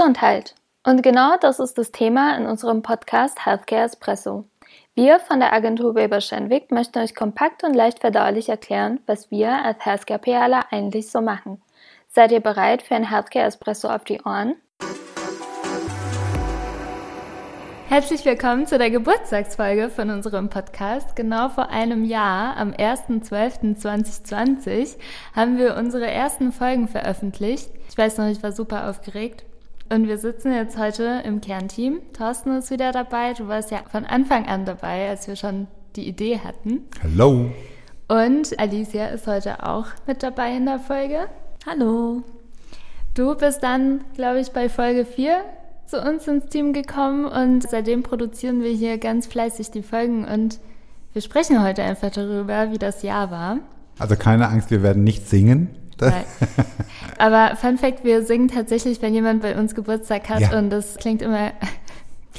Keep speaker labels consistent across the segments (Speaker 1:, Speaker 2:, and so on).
Speaker 1: Gesundheit. Und genau das ist das Thema in unserem Podcast Healthcare Espresso. Wir von der Agentur Weber Schenwick möchten euch kompakt und leicht verdaulich erklären, was wir als Healthcare PRler eigentlich so machen. Seid ihr bereit für ein Healthcare Espresso auf die Ohren? Herzlich willkommen zu der Geburtstagsfolge von unserem Podcast. Genau vor einem Jahr, am 1.12.2020, haben wir unsere ersten Folgen veröffentlicht. Ich weiß noch, ich war super aufgeregt. Und wir sitzen jetzt heute im Kernteam. Thorsten ist wieder dabei. Du warst ja von Anfang an dabei, als wir schon die Idee hatten.
Speaker 2: Hallo.
Speaker 1: Und Alicia ist heute auch mit dabei in der Folge.
Speaker 3: Hallo.
Speaker 1: Du bist dann, glaube ich, bei Folge 4 zu uns ins Team gekommen und seitdem produzieren wir hier ganz fleißig die Folgen und wir sprechen heute einfach darüber, wie das Jahr war.
Speaker 2: Also keine Angst, wir werden nicht singen.
Speaker 1: Nein. Aber Fun Fact, wir singen tatsächlich, wenn jemand bei uns Geburtstag hat ja. und das klingt immer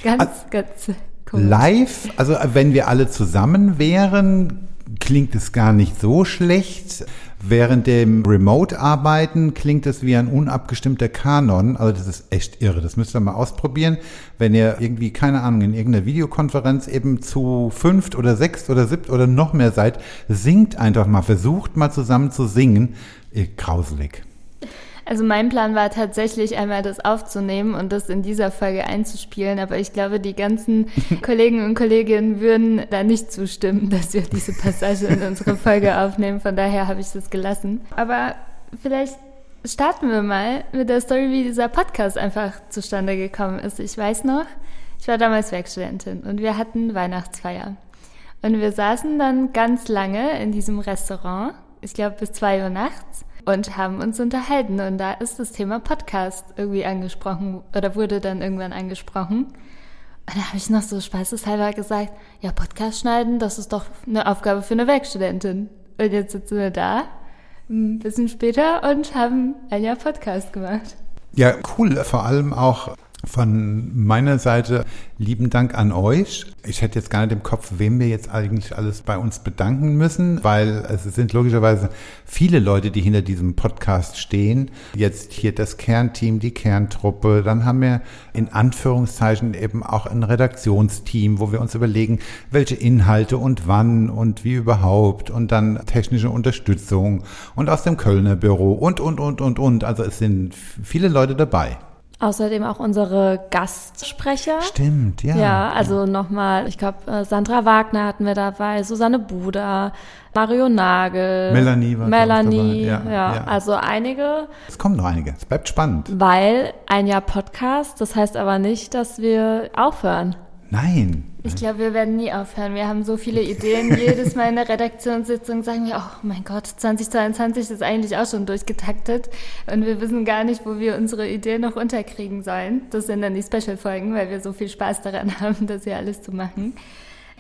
Speaker 1: ganz, also, ganz
Speaker 2: komisch. Live, also wenn wir alle zusammen wären, klingt es gar nicht so schlecht. Während dem Remote-Arbeiten klingt es wie ein unabgestimmter Kanon. Also das ist echt irre. Das müsst ihr mal ausprobieren. Wenn ihr irgendwie, keine Ahnung, in irgendeiner Videokonferenz eben zu fünft oder sechst oder siebt oder noch mehr seid, singt einfach mal. Versucht mal zusammen zu singen. Grauselig.
Speaker 1: Also mein Plan war tatsächlich einmal das aufzunehmen und das in dieser Folge einzuspielen, aber ich glaube, die ganzen Kollegen und Kolleginnen würden da nicht zustimmen, dass wir diese Passage in unsere Folge aufnehmen. Von daher habe ich das gelassen. Aber vielleicht starten wir mal mit der Story, wie dieser Podcast einfach zustande gekommen ist. Ich weiß noch, ich war damals Werkstudentin und wir hatten Weihnachtsfeier. Und wir saßen dann ganz lange in diesem Restaurant, ich glaube bis zwei Uhr nachts und haben uns unterhalten. Und da ist das Thema Podcast irgendwie angesprochen oder wurde dann irgendwann angesprochen. Und da habe ich noch so spaßeshalber gesagt, ja, Podcast schneiden, das ist doch eine Aufgabe für eine Werkstudentin. Und jetzt sitzen wir da, ein bisschen später, und haben ein Jahr Podcast gemacht.
Speaker 2: Ja, cool. Vor allem auch von meiner Seite lieben Dank an euch. Ich hätte jetzt gar nicht im Kopf, wem wir jetzt eigentlich alles bei uns bedanken müssen, weil es sind logischerweise viele Leute, die hinter diesem Podcast stehen. Jetzt hier das Kernteam, die Kerntruppe. Dann haben wir in Anführungszeichen eben auch ein Redaktionsteam, wo wir uns überlegen, welche Inhalte und wann und wie überhaupt und dann technische Unterstützung und aus dem Kölner Büro und, und, und, und, und. Also es sind viele Leute dabei.
Speaker 3: Außerdem auch unsere Gastsprecher.
Speaker 2: Stimmt, ja.
Speaker 3: Ja, also nochmal, ich glaube, äh, Sandra Wagner hatten wir dabei, Susanne Buda, Mario Nagel.
Speaker 2: Melanie war
Speaker 3: Melanie, ja, ja, ja, also einige.
Speaker 2: Es kommen noch einige, es bleibt spannend.
Speaker 3: Weil ein Jahr Podcast, das heißt aber nicht, dass wir aufhören.
Speaker 2: Nein.
Speaker 1: Ich glaube, wir werden nie aufhören. Wir haben so viele Ideen. Jedes Mal in der Redaktionssitzung sagen wir, oh mein Gott, 2022 ist eigentlich auch schon durchgetaktet und wir wissen gar nicht, wo wir unsere Ideen noch unterkriegen sollen. Das sind dann die Special-Folgen, weil wir so viel Spaß daran haben, das hier alles zu machen.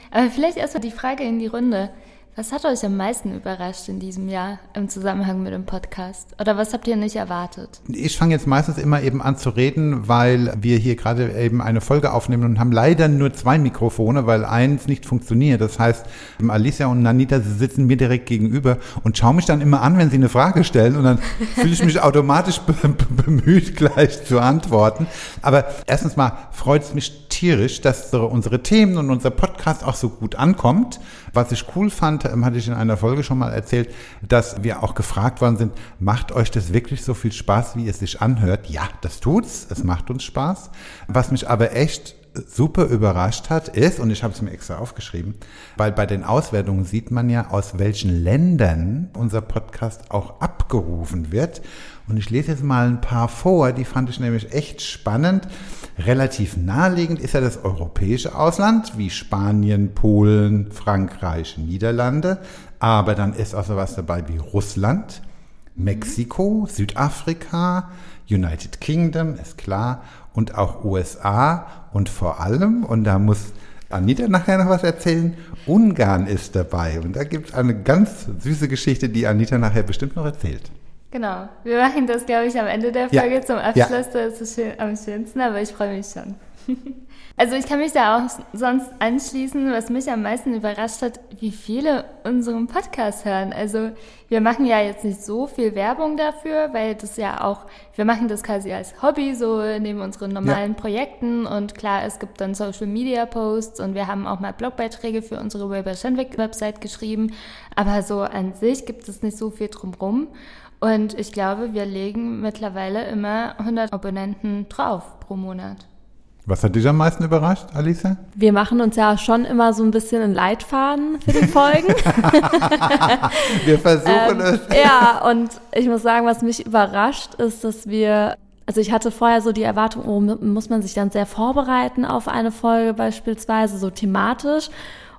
Speaker 1: Aber vielleicht erstmal die Frage in die Runde. Was hat euch am meisten überrascht in diesem Jahr im Zusammenhang mit dem Podcast? Oder was habt ihr nicht erwartet?
Speaker 2: Ich fange jetzt meistens immer eben an zu reden, weil wir hier gerade eben eine Folge aufnehmen und haben leider nur zwei Mikrofone, weil eins nicht funktioniert. Das heißt, Alicia und Nanita sie sitzen mir direkt gegenüber und schauen mich dann immer an, wenn sie eine Frage stellen und dann fühle ich mich automatisch bemüht, gleich zu antworten. Aber erstens mal freut es mich tierisch, dass unsere Themen und unser Podcast auch so gut ankommt. Was ich cool fand, ähm, hatte ich in einer Folge schon mal erzählt, dass wir auch gefragt worden sind, macht euch das wirklich so viel Spaß, wie es sich anhört? Ja, das tut's. Es macht uns Spaß. Was mich aber echt super überrascht hat, ist, und ich habe es mir extra aufgeschrieben, weil bei den Auswertungen sieht man ja, aus welchen Ländern unser Podcast auch abgerufen wird. Und ich lese jetzt mal ein paar vor, die fand ich nämlich echt spannend. Relativ naheliegend ist ja das europäische Ausland, wie Spanien, Polen, Frankreich, Niederlande. Aber dann ist auch sowas dabei wie Russland, Mexiko, Südafrika, United Kingdom, ist klar, und auch USA und vor allem, und da muss Anita nachher noch was erzählen, Ungarn ist dabei. Und da gibt es eine ganz süße Geschichte, die Anita nachher bestimmt noch erzählt.
Speaker 1: Genau. Wir machen das, glaube ich, am Ende der Folge ja. zum Abschluss. Ja. Das ist schön, am schönsten, aber ich freue mich schon. Also ich kann mich da auch sonst anschließen, was mich am meisten überrascht hat, wie viele unseren Podcast hören. Also wir machen ja jetzt nicht so viel Werbung dafür, weil das ja auch, wir machen das quasi als Hobby, so neben unseren normalen ja. Projekten. Und klar, es gibt dann Social Media Posts und wir haben auch mal Blogbeiträge für unsere Weber Schenwick Website geschrieben. Aber so an sich gibt es nicht so viel drumrum. Und ich glaube, wir legen mittlerweile immer 100 Abonnenten drauf pro Monat.
Speaker 2: Was hat dich am meisten überrascht, Alisa?
Speaker 3: Wir machen uns ja schon immer so ein bisschen einen Leitfaden für die Folgen.
Speaker 2: wir versuchen ähm, es.
Speaker 3: Ja, und ich muss sagen, was mich überrascht, ist, dass wir also ich hatte vorher so die Erwartung, oh, muss man sich dann sehr vorbereiten auf eine Folge beispielsweise, so thematisch.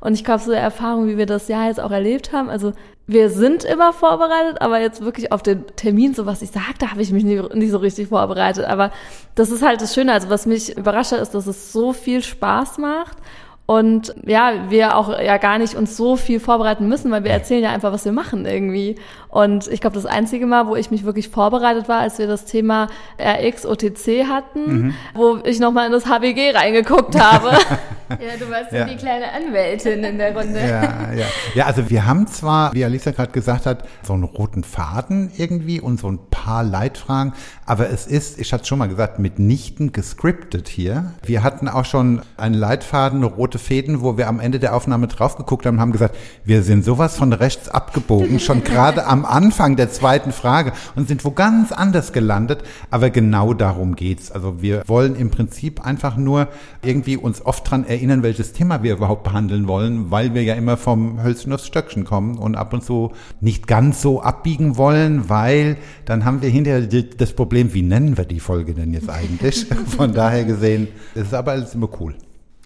Speaker 3: Und ich glaube, so eine Erfahrung, wie wir das ja jetzt auch erlebt haben, also wir sind immer vorbereitet, aber jetzt wirklich auf den Termin, so was ich sage, da habe ich mich nie, nicht so richtig vorbereitet. Aber das ist halt das Schöne. Also was mich überrascht hat, ist, dass es so viel Spaß macht und ja, wir auch ja gar nicht uns so viel vorbereiten müssen, weil wir erzählen ja einfach, was wir machen irgendwie. Und ich glaube, das einzige Mal, wo ich mich wirklich vorbereitet war, als wir das Thema RX OTC hatten, mhm. wo ich nochmal in das HBG reingeguckt habe.
Speaker 1: ja, du warst ja. die kleine Anwältin in der Runde.
Speaker 2: Ja, ja. ja, also wir haben zwar, wie Alisa gerade gesagt hat, so einen roten Faden irgendwie und so ein paar Leitfragen, aber es ist, ich hatte schon mal gesagt, mitnichten gescriptet hier. Wir hatten auch schon einen Leitfaden, eine rote Fäden, wo wir am Ende der Aufnahme drauf geguckt haben und haben gesagt, wir sind sowas von rechts abgebogen, schon gerade am Anfang der zweiten Frage und sind wo ganz anders gelandet. Aber genau darum geht's. Also wir wollen im Prinzip einfach nur irgendwie uns oft dran erinnern, welches Thema wir überhaupt behandeln wollen, weil wir ja immer vom Hölzchen aufs Stöckchen kommen und ab und zu nicht ganz so abbiegen wollen, weil dann haben wir hinterher das Problem, wie nennen wir die Folge denn jetzt eigentlich? Von daher gesehen, es ist aber alles immer cool.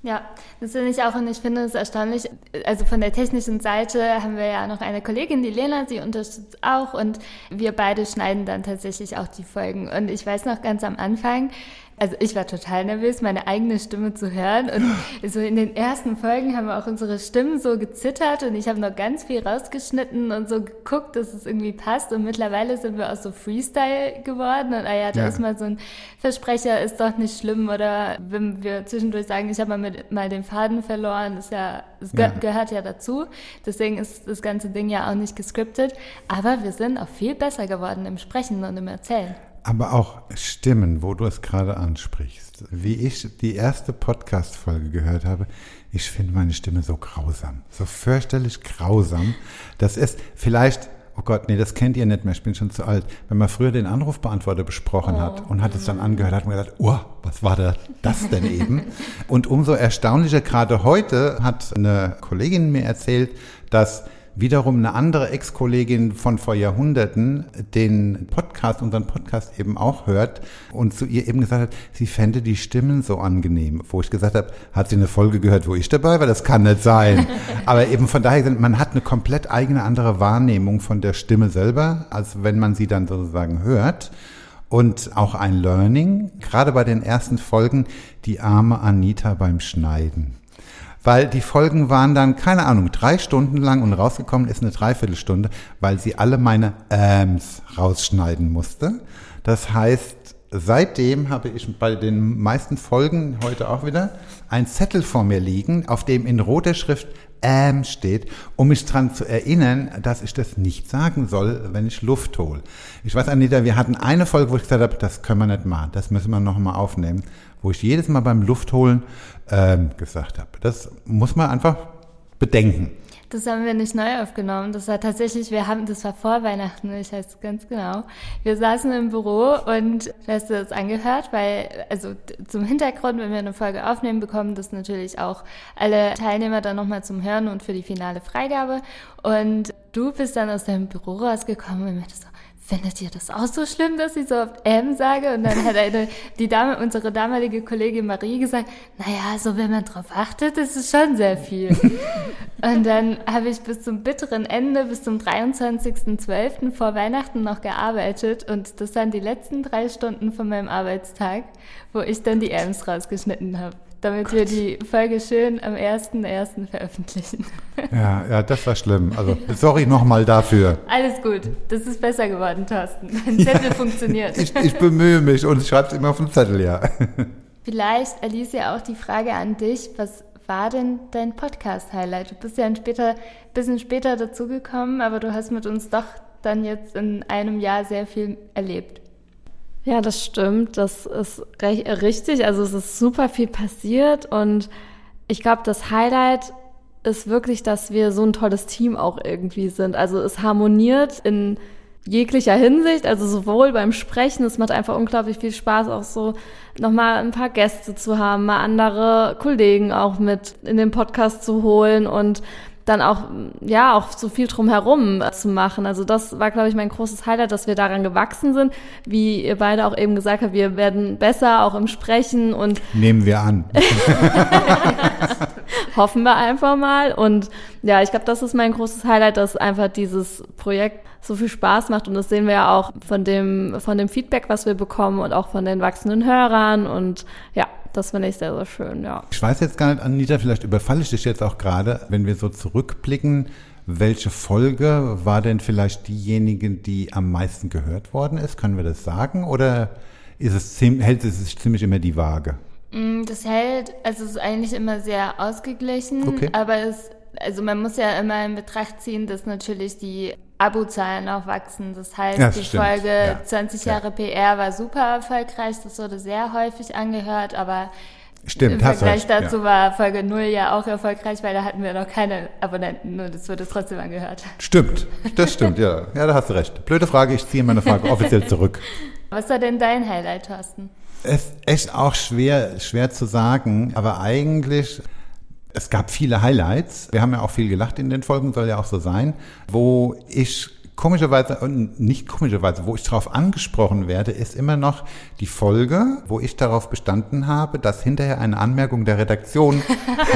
Speaker 1: Ja, das finde ich auch und ich finde es erstaunlich. Also von der technischen Seite haben wir ja noch eine Kollegin, die Lena, sie unterstützt auch und wir beide schneiden dann tatsächlich auch die Folgen. Und ich weiß noch ganz am Anfang, also ich war total nervös, meine eigene Stimme zu hören. Und so in den ersten Folgen haben wir auch unsere Stimmen so gezittert und ich habe noch ganz viel rausgeschnitten und so geguckt, dass es irgendwie passt. Und mittlerweile sind wir auch so Freestyle geworden. Und ah ja, da ja. ist mal so ein Versprecher, ist doch nicht schlimm. Oder wenn wir zwischendurch sagen, ich habe mal, mit, mal den Faden verloren, ist ja, es ja. gehört ja dazu. Deswegen ist das ganze Ding ja auch nicht gescriptet. Aber wir sind auch viel besser geworden im Sprechen und im Erzählen.
Speaker 2: Aber auch Stimmen, wo du es gerade ansprichst. Wie ich die erste Podcast-Folge gehört habe, ich finde meine Stimme so grausam, so fürchterlich grausam. Das ist vielleicht, oh Gott, nee, das kennt ihr nicht mehr, ich bin schon zu alt. Wenn man früher den Anrufbeantworter besprochen oh. hat und hat es dann angehört, hat man gedacht, oh, was war da das denn eben? und umso erstaunlicher, gerade heute hat eine Kollegin mir erzählt, dass wiederum eine andere Ex-Kollegin von vor Jahrhunderten den Podcast, unseren Podcast eben auch hört und zu ihr eben gesagt hat, sie fände die Stimmen so angenehm. Wo ich gesagt habe, hat sie eine Folge gehört, wo ich dabei war? Das kann nicht sein. Aber eben von daher, man hat eine komplett eigene andere Wahrnehmung von der Stimme selber, als wenn man sie dann sozusagen hört. Und auch ein Learning, gerade bei den ersten Folgen, die arme Anita beim Schneiden weil die Folgen waren dann, keine Ahnung, drei Stunden lang und rausgekommen ist eine Dreiviertelstunde, weil sie alle meine Äms rausschneiden musste. Das heißt, seitdem habe ich bei den meisten Folgen heute auch wieder ein Zettel vor mir liegen, auf dem in roter Schrift ähm steht, um mich daran zu erinnern, dass ich das nicht sagen soll, wenn ich Luft hole. Ich weiß, Anita, wir hatten eine Folge, wo ich gesagt habe, das können wir nicht machen, das müssen wir nochmal aufnehmen, wo ich jedes Mal beim Luftholen ähm, gesagt habe. Das muss man einfach bedenken.
Speaker 1: Das haben wir nicht neu aufgenommen. Das war tatsächlich, wir haben, das war vor Weihnachten, ich weiß ganz genau. Wir saßen im Büro und du hast das angehört, weil, also zum Hintergrund, wenn wir eine Folge aufnehmen, bekommen das natürlich auch alle Teilnehmer dann nochmal zum Hören und für die finale Freigabe. Und du bist dann aus deinem Büro rausgekommen und meintest so, findet ihr das auch so schlimm, dass ich so oft M sage? Und dann hat eine, die Dame, unsere damalige Kollegin Marie gesagt, naja, so wenn man drauf achtet, ist es schon sehr viel. und dann habe ich bis zum bitteren Ende, bis zum 23.12. vor Weihnachten noch gearbeitet und das waren die letzten drei Stunden von meinem Arbeitstag, wo ich dann die M's rausgeschnitten habe damit wir die Folge schön am 1.1. veröffentlichen.
Speaker 2: Ja, ja, das war schlimm. Also sorry nochmal dafür.
Speaker 1: Alles gut. Das ist besser geworden, Thorsten. Mein Zettel ja, funktioniert.
Speaker 2: Ich, ich, bemühe mich und schreibe es immer auf den Zettel, ja.
Speaker 1: Vielleicht, Alicia, auch die Frage an dich. Was war denn dein Podcast-Highlight? Du bist ja ein später, bisschen später dazugekommen, aber du hast mit uns doch dann jetzt in einem Jahr sehr viel erlebt.
Speaker 3: Ja, das stimmt. Das ist richtig. Also es ist super viel passiert und ich glaube, das Highlight ist wirklich, dass wir so ein tolles Team auch irgendwie sind. Also es harmoniert in jeglicher Hinsicht, also sowohl beim Sprechen, es macht einfach unglaublich viel Spaß, auch so nochmal ein paar Gäste zu haben, mal andere Kollegen auch mit in den Podcast zu holen und dann auch, ja, auch so viel drumherum zu machen. Also das war, glaube ich, mein großes Highlight, dass wir daran gewachsen sind. Wie ihr beide auch eben gesagt habt, wir werden besser auch im Sprechen und.
Speaker 2: Nehmen wir an.
Speaker 3: Hoffen wir einfach mal. Und ja, ich glaube, das ist mein großes Highlight, dass einfach dieses Projekt so viel Spaß macht. Und das sehen wir ja auch von dem, von dem Feedback, was wir bekommen und auch von den wachsenden Hörern. Und ja, das finde ich sehr, sehr schön, ja.
Speaker 2: Ich weiß jetzt gar nicht, Anita, vielleicht überfalle ich dich jetzt auch gerade, wenn wir so zurückblicken, welche Folge war denn vielleicht diejenige, die am meisten gehört worden ist? Können wir das sagen? Oder ist es, hält es sich ziemlich immer die Waage?
Speaker 1: Mm, das hält, also es ist eigentlich immer sehr ausgeglichen, okay. aber es, also man muss ja immer in Betracht ziehen, dass natürlich die Abozahlen auch wachsen. Das heißt, ja, das die stimmt. Folge ja. 20 Jahre ja. PR war super erfolgreich, das wurde sehr häufig angehört, aber
Speaker 2: Stimmt,
Speaker 1: Im Vergleich dazu war Folge 0 ja auch erfolgreich, weil da hatten wir noch keine Abonnenten und es wurde trotzdem angehört.
Speaker 2: Stimmt, das stimmt, ja. Ja, da hast du recht. Blöde Frage, ich ziehe meine Frage offiziell zurück.
Speaker 1: Was war denn dein Highlight, Thorsten?
Speaker 2: Es ist auch schwer, schwer zu sagen, aber eigentlich es gab viele Highlights. Wir haben ja auch viel gelacht in den Folgen, soll ja auch so sein, wo ich komischerweise, und nicht komischerweise, wo ich darauf angesprochen werde, ist immer noch die Folge, wo ich darauf bestanden habe, dass hinterher eine Anmerkung der Redaktion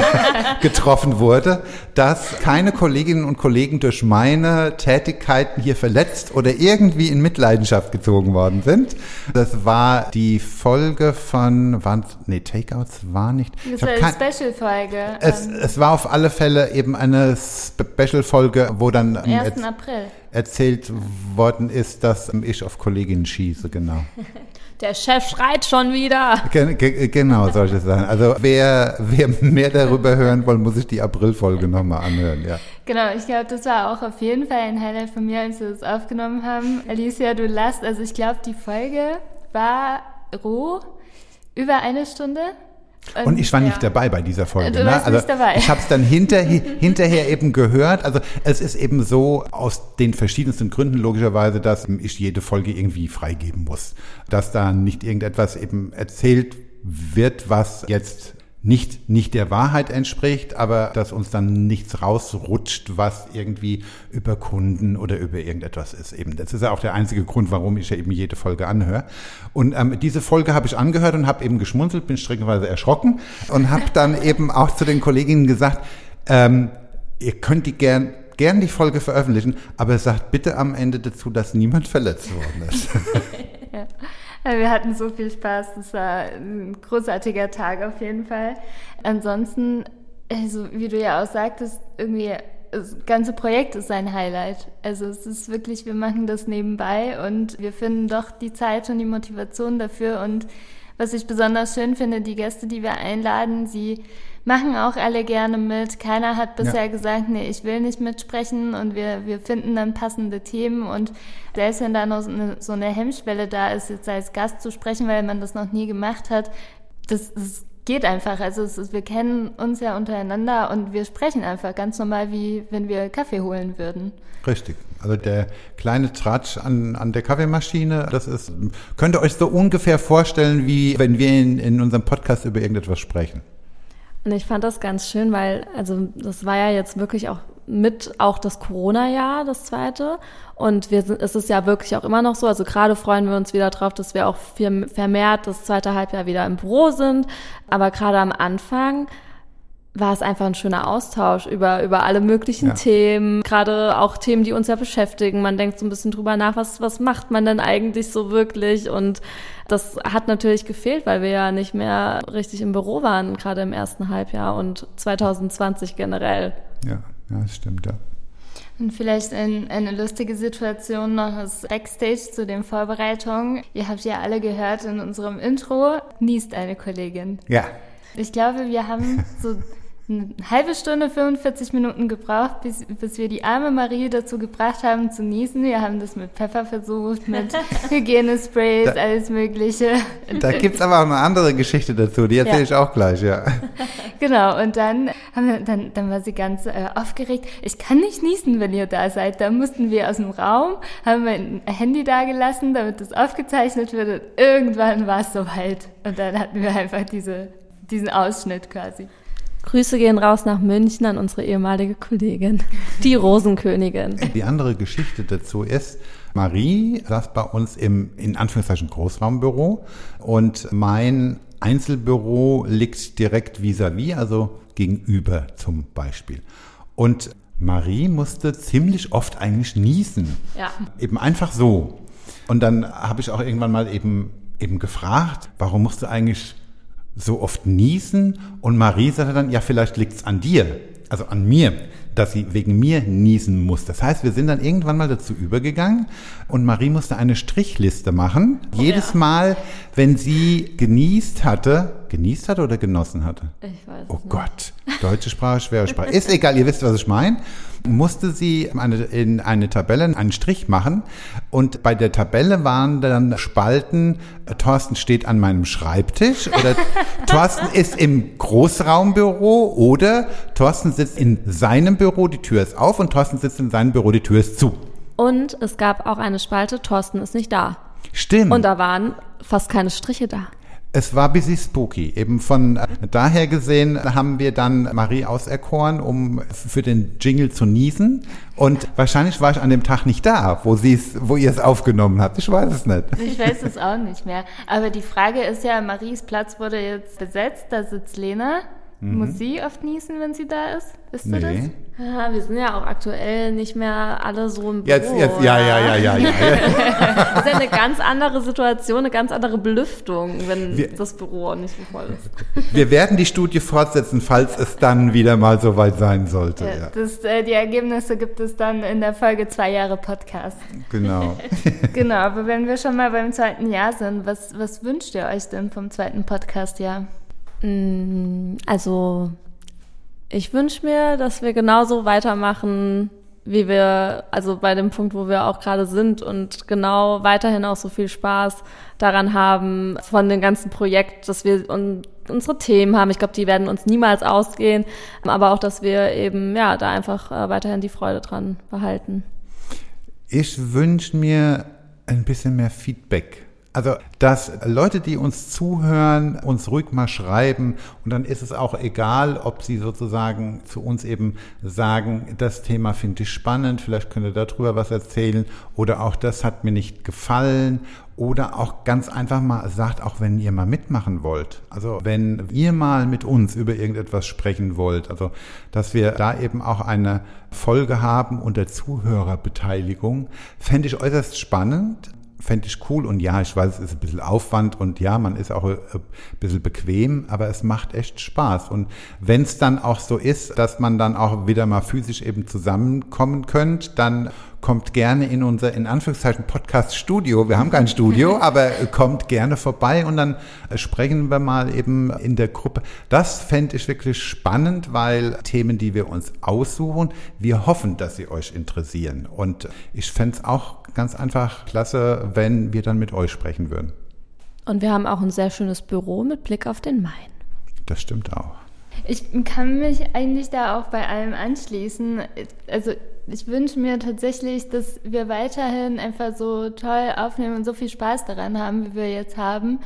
Speaker 2: getroffen wurde, dass keine Kolleginnen und Kollegen durch meine Tätigkeiten hier verletzt oder irgendwie in Mitleidenschaft gezogen worden sind. Das war die Folge von, waren, nee, Takeouts war nicht.
Speaker 1: Das war eine Special-Folge.
Speaker 2: Es, es war auf alle Fälle eben eine Special-Folge, wo dann...
Speaker 1: Am 1. April
Speaker 2: erzählt worden ist, dass ich auf Kolleginnen schieße, genau.
Speaker 3: Der Chef schreit schon wieder.
Speaker 2: Gen genau, solche Sachen. Also wer, wer mehr darüber hören will, muss sich die Aprilfolge nochmal anhören, ja.
Speaker 1: Genau, ich glaube, das war auch auf jeden Fall ein Highlight von mir, als wir das aufgenommen haben. Alicia, du lasst, also ich glaube, die Folge war roh, über eine Stunde.
Speaker 2: Und, und ich war ja. nicht dabei bei dieser Folge.
Speaker 1: Du warst
Speaker 2: ne? also
Speaker 1: nicht dabei.
Speaker 2: Ich habe es dann hinterher, hinterher eben gehört. Also es ist eben so aus den verschiedensten Gründen logischerweise, dass ich jede Folge irgendwie freigeben muss. Dass da nicht irgendetwas eben erzählt wird, was jetzt nicht, nicht der Wahrheit entspricht, aber dass uns dann nichts rausrutscht, was irgendwie über Kunden oder über irgendetwas ist. Eben, das ist ja auch der einzige Grund, warum ich ja eben jede Folge anhöre. Und ähm, diese Folge habe ich angehört und habe eben geschmunzelt, bin streckenweise erschrocken und habe dann eben auch zu den Kolleginnen gesagt, ähm, ihr könnt die gern gern die Folge veröffentlichen, aber sagt bitte am Ende dazu, dass niemand verletzt worden ist.
Speaker 1: ja. Wir hatten so viel Spaß. Das war ein großartiger Tag auf jeden Fall. Ansonsten, also wie du ja auch sagtest, irgendwie das ganze Projekt ist ein Highlight. Also es ist wirklich, wir machen das nebenbei und wir finden doch die Zeit und die Motivation dafür. Und was ich besonders schön finde, die Gäste, die wir einladen, sie machen auch alle gerne mit. Keiner hat bisher ja. gesagt, nee, ich will nicht mitsprechen und wir, wir finden dann passende Themen und selbst wenn da noch so eine, so eine Hemmschwelle da ist, jetzt als Gast zu sprechen, weil man das noch nie gemacht hat, das, das geht einfach. Also es ist, wir kennen uns ja untereinander und wir sprechen einfach ganz normal, wie wenn wir Kaffee holen würden.
Speaker 2: Richtig. Also der kleine Tratsch an, an der Kaffeemaschine, das ist, könnt ihr euch so ungefähr vorstellen, wie wenn wir in, in unserem Podcast über irgendetwas sprechen.
Speaker 3: Und ich fand das ganz schön, weil, also das war ja jetzt wirklich auch mit auch das Corona-Jahr, das zweite. Und wir sind, es ist ja wirklich auch immer noch so. Also gerade freuen wir uns wieder drauf, dass wir auch viel vermehrt das zweite Halbjahr wieder im Büro sind. Aber gerade am Anfang war es einfach ein schöner Austausch über, über alle möglichen ja. Themen, gerade auch Themen, die uns ja beschäftigen. Man denkt so ein bisschen drüber nach, was, was macht man denn eigentlich so wirklich? Und das hat natürlich gefehlt, weil wir ja nicht mehr richtig im Büro waren, gerade im ersten Halbjahr und 2020 generell.
Speaker 2: Ja, ja, das stimmt, ja.
Speaker 1: Und vielleicht ein, eine lustige Situation noch aus Backstage zu den Vorbereitungen. Ihr habt ja alle gehört in unserem Intro, niest eine Kollegin.
Speaker 2: Ja.
Speaker 1: Ich glaube, wir haben so eine halbe Stunde, 45 Minuten gebraucht, bis, bis wir die arme Marie dazu gebracht haben zu niesen. Wir haben das mit Pfeffer versucht, mit Hygienesprays, da, alles Mögliche.
Speaker 2: Da gibt es aber auch eine andere Geschichte dazu, die erzähle ja. ich auch gleich, ja.
Speaker 1: Genau, und dann, haben wir, dann, dann war sie ganz äh, aufgeregt. Ich kann nicht niesen, wenn ihr da seid. Da mussten wir aus dem Raum, haben wir ein Handy da gelassen, damit das aufgezeichnet wird. Und irgendwann war es soweit. Und dann hatten wir einfach diese, diesen Ausschnitt quasi.
Speaker 3: Grüße gehen raus nach München an unsere ehemalige Kollegin, die Rosenkönigin.
Speaker 2: Die andere Geschichte dazu ist, Marie saß bei uns im, in Anführungszeichen, Großraumbüro und mein Einzelbüro liegt direkt vis-à-vis, -vis, also gegenüber zum Beispiel. Und Marie musste ziemlich oft eigentlich niesen. Ja. Eben einfach so. Und dann habe ich auch irgendwann mal eben, eben gefragt, warum musst du eigentlich so oft niesen und Marie sagte dann, ja, vielleicht liegt's an dir, also an mir, dass sie wegen mir niesen muss. Das heißt, wir sind dann irgendwann mal dazu übergegangen und Marie musste eine Strichliste machen. Oh, Jedes ja. Mal, wenn sie genießt hatte, genießt hatte oder genossen hatte?
Speaker 3: Ich weiß
Speaker 2: Oh nicht. Gott, deutsche Sprache, schwere Sprache. Ist egal, ihr wisst, was ich meine musste sie eine, in eine Tabelle einen Strich machen und bei der Tabelle waren dann Spalten, Thorsten steht an meinem Schreibtisch oder Thorsten ist im Großraumbüro oder Thorsten sitzt in seinem Büro, die Tür ist auf und Thorsten sitzt in seinem Büro, die Tür ist zu.
Speaker 3: Und es gab auch eine Spalte, Thorsten ist nicht da.
Speaker 2: Stimmt.
Speaker 3: Und da waren fast keine Striche da.
Speaker 2: Es war busy spooky. Eben von äh, daher gesehen haben wir dann Marie auserkoren, um für den Jingle zu niesen. Und wahrscheinlich war ich an dem Tag nicht da, wo sie es, wo ihr es aufgenommen habt. Ich weiß es nicht.
Speaker 1: Ich weiß es auch nicht mehr. Aber die Frage ist ja, Maries Platz wurde jetzt besetzt, da sitzt Lena. Mhm. Muss sie oft niesen, wenn sie da ist? Wisst nee. das?
Speaker 3: Ja, wir sind ja auch aktuell nicht mehr alle so im Büro.
Speaker 2: Jetzt, jetzt, ja, ja, ja, ja, ja.
Speaker 3: das ist ja eine ganz andere Situation, eine ganz andere Belüftung, wenn wir, das Büro nicht so voll ist.
Speaker 2: Wir werden die Studie fortsetzen, falls es dann wieder mal so weit sein sollte. Ja,
Speaker 1: ja. Das, äh, die Ergebnisse gibt es dann in der Folge zwei Jahre Podcast.
Speaker 2: Genau.
Speaker 1: genau, aber wenn wir schon mal beim zweiten Jahr sind, was, was wünscht ihr euch denn vom zweiten Podcast-Jahr?
Speaker 3: Mm, also ich wünsche mir, dass wir genauso weitermachen, wie wir, also bei dem Punkt, wo wir auch gerade sind und genau weiterhin auch so viel Spaß daran haben, von dem ganzen Projekt, dass wir und unsere Themen haben. Ich glaube, die werden uns niemals ausgehen, aber auch, dass wir eben, ja, da einfach äh, weiterhin die Freude dran behalten.
Speaker 2: Ich wünsche mir ein bisschen mehr Feedback also, dass Leute, die uns zuhören, uns ruhig mal schreiben und dann ist es auch egal, ob sie sozusagen zu uns eben sagen, das Thema finde ich spannend, vielleicht könnt ihr darüber was erzählen oder auch das hat mir nicht gefallen oder auch ganz einfach mal sagt, auch wenn ihr mal mitmachen wollt. Also wenn ihr mal mit uns über irgendetwas sprechen wollt, also dass wir da eben auch eine Folge haben unter Zuhörerbeteiligung, fände ich äußerst spannend fände ich cool und ja, ich weiß, es ist ein bisschen Aufwand und ja, man ist auch ein bisschen bequem, aber es macht echt Spaß. Und wenn es dann auch so ist, dass man dann auch wieder mal physisch eben zusammenkommen könnt, dann kommt gerne in unser, in Anführungszeichen, Podcast-Studio. Wir haben kein Studio, aber kommt gerne vorbei und dann sprechen wir mal eben in der Gruppe. Das fände ich wirklich spannend, weil Themen, die wir uns aussuchen, wir hoffen, dass sie euch interessieren. Und ich fände es auch ganz einfach klasse, wenn wir dann mit euch sprechen würden.
Speaker 3: Und wir haben auch ein sehr schönes Büro mit Blick auf den Main.
Speaker 2: Das stimmt auch.
Speaker 1: Ich kann mich eigentlich da auch bei allem anschließen. Also ich wünsche mir tatsächlich, dass wir weiterhin einfach so toll aufnehmen und so viel Spaß daran haben, wie wir jetzt haben.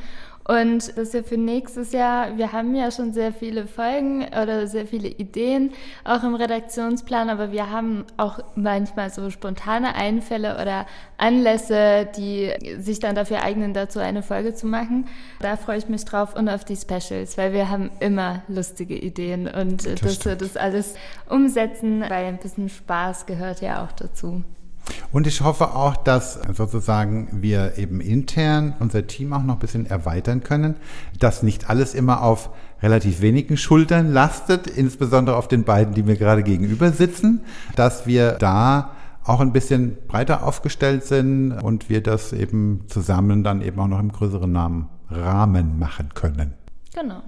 Speaker 1: Und dass wir für nächstes Jahr, wir haben ja schon sehr viele Folgen oder sehr viele Ideen, auch im Redaktionsplan, aber wir haben auch manchmal so spontane Einfälle oder Anlässe, die sich dann dafür eignen, dazu eine Folge zu machen. Da freue ich mich drauf und auf die Specials, weil wir haben immer lustige Ideen und das dass wir das alles umsetzen, weil ein bisschen Spaß gehört ja auch dazu.
Speaker 2: Und ich hoffe auch, dass sozusagen wir eben intern unser Team auch noch ein bisschen erweitern können, dass nicht alles immer auf relativ wenigen Schultern lastet, insbesondere auf den beiden, die mir gerade gegenüber sitzen, dass wir da auch ein bisschen breiter aufgestellt sind und wir das eben zusammen dann eben auch noch im größeren Namen Rahmen machen können.
Speaker 1: Genau.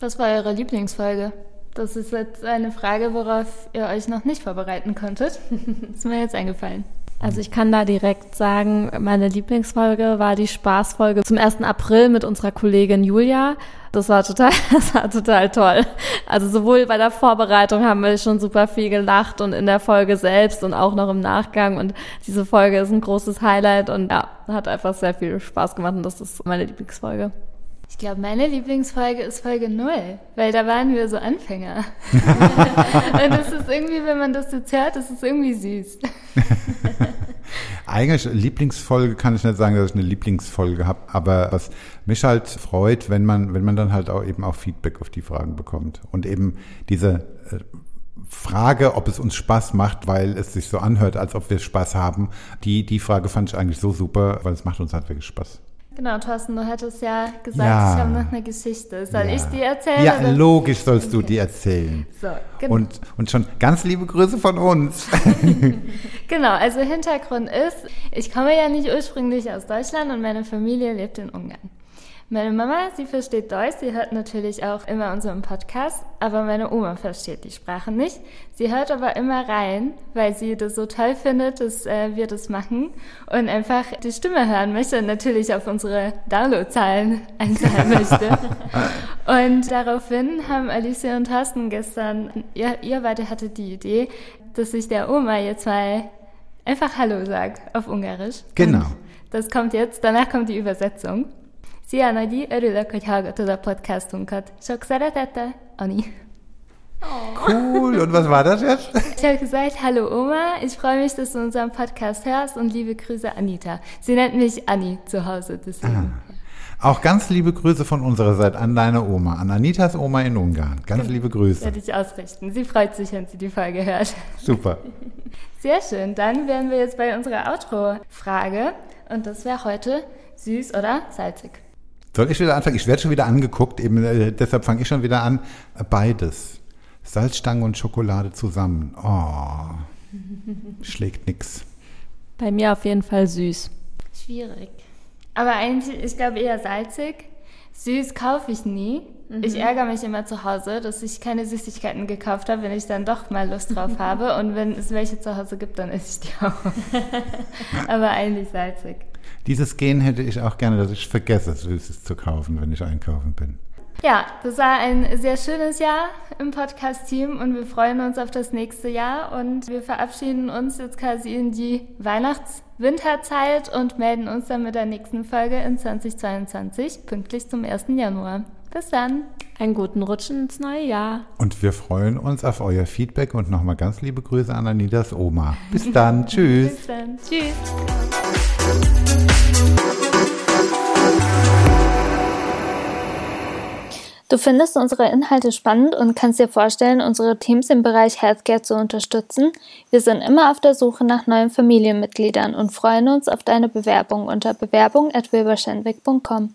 Speaker 1: Was war eure Lieblingsfolge? Das ist jetzt eine Frage, worauf ihr euch noch nicht vorbereiten konntet. ist mir jetzt eingefallen.
Speaker 3: Also ich kann da direkt sagen, meine Lieblingsfolge war die Spaßfolge zum 1. April mit unserer Kollegin Julia. Das war total, das war total toll. Also sowohl bei der Vorbereitung haben wir schon super viel gelacht und in der Folge selbst und auch noch im Nachgang. Und diese Folge ist ein großes Highlight und ja, hat einfach sehr viel Spaß gemacht und das ist meine Lieblingsfolge.
Speaker 1: Ich glaube, meine Lieblingsfolge ist Folge 0, weil da waren wir so Anfänger. und das ist irgendwie, wenn man das jetzt hört, das ist irgendwie süß.
Speaker 2: Eigentlich Lieblingsfolge kann ich nicht sagen, dass ich eine Lieblingsfolge habe, aber was mich halt freut, wenn man, wenn man dann halt auch eben auch Feedback auf die Fragen bekommt und eben diese äh, Frage, ob es uns Spaß macht, weil es sich so anhört, als ob wir Spaß haben, die, die Frage fand ich eigentlich so super, weil es macht uns halt wirklich Spaß.
Speaker 1: Genau, Thorsten, du hattest ja gesagt, ja. ich habe noch eine Geschichte. Soll ja. ich die erzählen?
Speaker 2: Ja, oder? logisch sollst du die erzählen. So, genau. und, und schon ganz liebe Grüße von uns.
Speaker 1: genau, also Hintergrund ist, ich komme ja nicht ursprünglich aus Deutschland und meine Familie lebt in Ungarn. Meine Mama, sie versteht Deutsch, sie hört natürlich auch immer unseren Podcast, aber meine Oma versteht die Sprache nicht. Sie hört aber immer rein, weil sie das so toll findet, dass äh, wir das machen und einfach die Stimme hören möchte und natürlich auf unsere Downloadzahlen einzahlen möchte. und daraufhin haben Alicia und Thorsten gestern, ihr, ihr beide hattet die Idee, dass ich der Oma jetzt mal einfach Hallo sagt auf Ungarisch.
Speaker 2: Genau.
Speaker 1: Und das kommt jetzt, danach kommt die Übersetzung. Szia, Nagyi! Örülök, hogy hallgatod a podcastunkat. Sok szeretettel, Ani.
Speaker 2: Cool, und was war das jetzt?
Speaker 1: Ich habe gesagt, hallo Oma, ich freue mich, dass du unseren Podcast hörst und liebe Grüße Anita. Sie nennt mich Anni zu Hause, deswegen.
Speaker 2: Ah. Auch ganz liebe Grüße von unserer Seite an deine Oma, an Anitas Oma in Ungarn. Ganz liebe Grüße.
Speaker 1: Werde ich ausrichten. Sie freut sich, wenn sie die Folge hört.
Speaker 2: Super.
Speaker 1: Sehr schön. Dann wären wir jetzt bei unserer Outro-Frage. Und das wäre heute süß oder salzig.
Speaker 2: Soll ich wieder anfangen? Ich werde schon wieder angeguckt, eben äh, deshalb fange ich schon wieder an. Beides. Salzstangen und Schokolade zusammen. Oh. Schlägt nix.
Speaker 3: Bei mir auf jeden Fall süß.
Speaker 1: Schwierig. Aber eigentlich, ich glaube eher salzig. Süß kaufe ich nie. Mhm. Ich ärgere mich immer zu Hause, dass ich keine Süßigkeiten gekauft habe, wenn ich dann doch mal Lust drauf habe. Und wenn es welche zu Hause gibt, dann esse ich die auch. Aber eigentlich salzig.
Speaker 2: Dieses Gen hätte ich auch gerne, dass ich vergesse, Süßes zu kaufen, wenn ich einkaufen bin.
Speaker 1: Ja, das war ein sehr schönes Jahr im Podcast-Team und wir freuen uns auf das nächste Jahr und wir verabschieden uns jetzt quasi in die Weihnachts-Winterzeit und melden uns dann mit der nächsten Folge in 2022 pünktlich zum 1. Januar. Bis dann.
Speaker 3: Einen guten Rutschen ins neue Jahr.
Speaker 2: Und wir freuen uns auf euer Feedback und nochmal ganz liebe Grüße an Anidas Oma. Bis dann. Tschüss. Bis dann. Tschüss.
Speaker 1: Du findest unsere Inhalte spannend und kannst dir vorstellen, unsere Teams im Bereich Healthcare zu unterstützen? Wir sind immer auf der Suche nach neuen Familienmitgliedern und freuen uns auf deine Bewerbung unter bewerbung.wilberschenwick.com.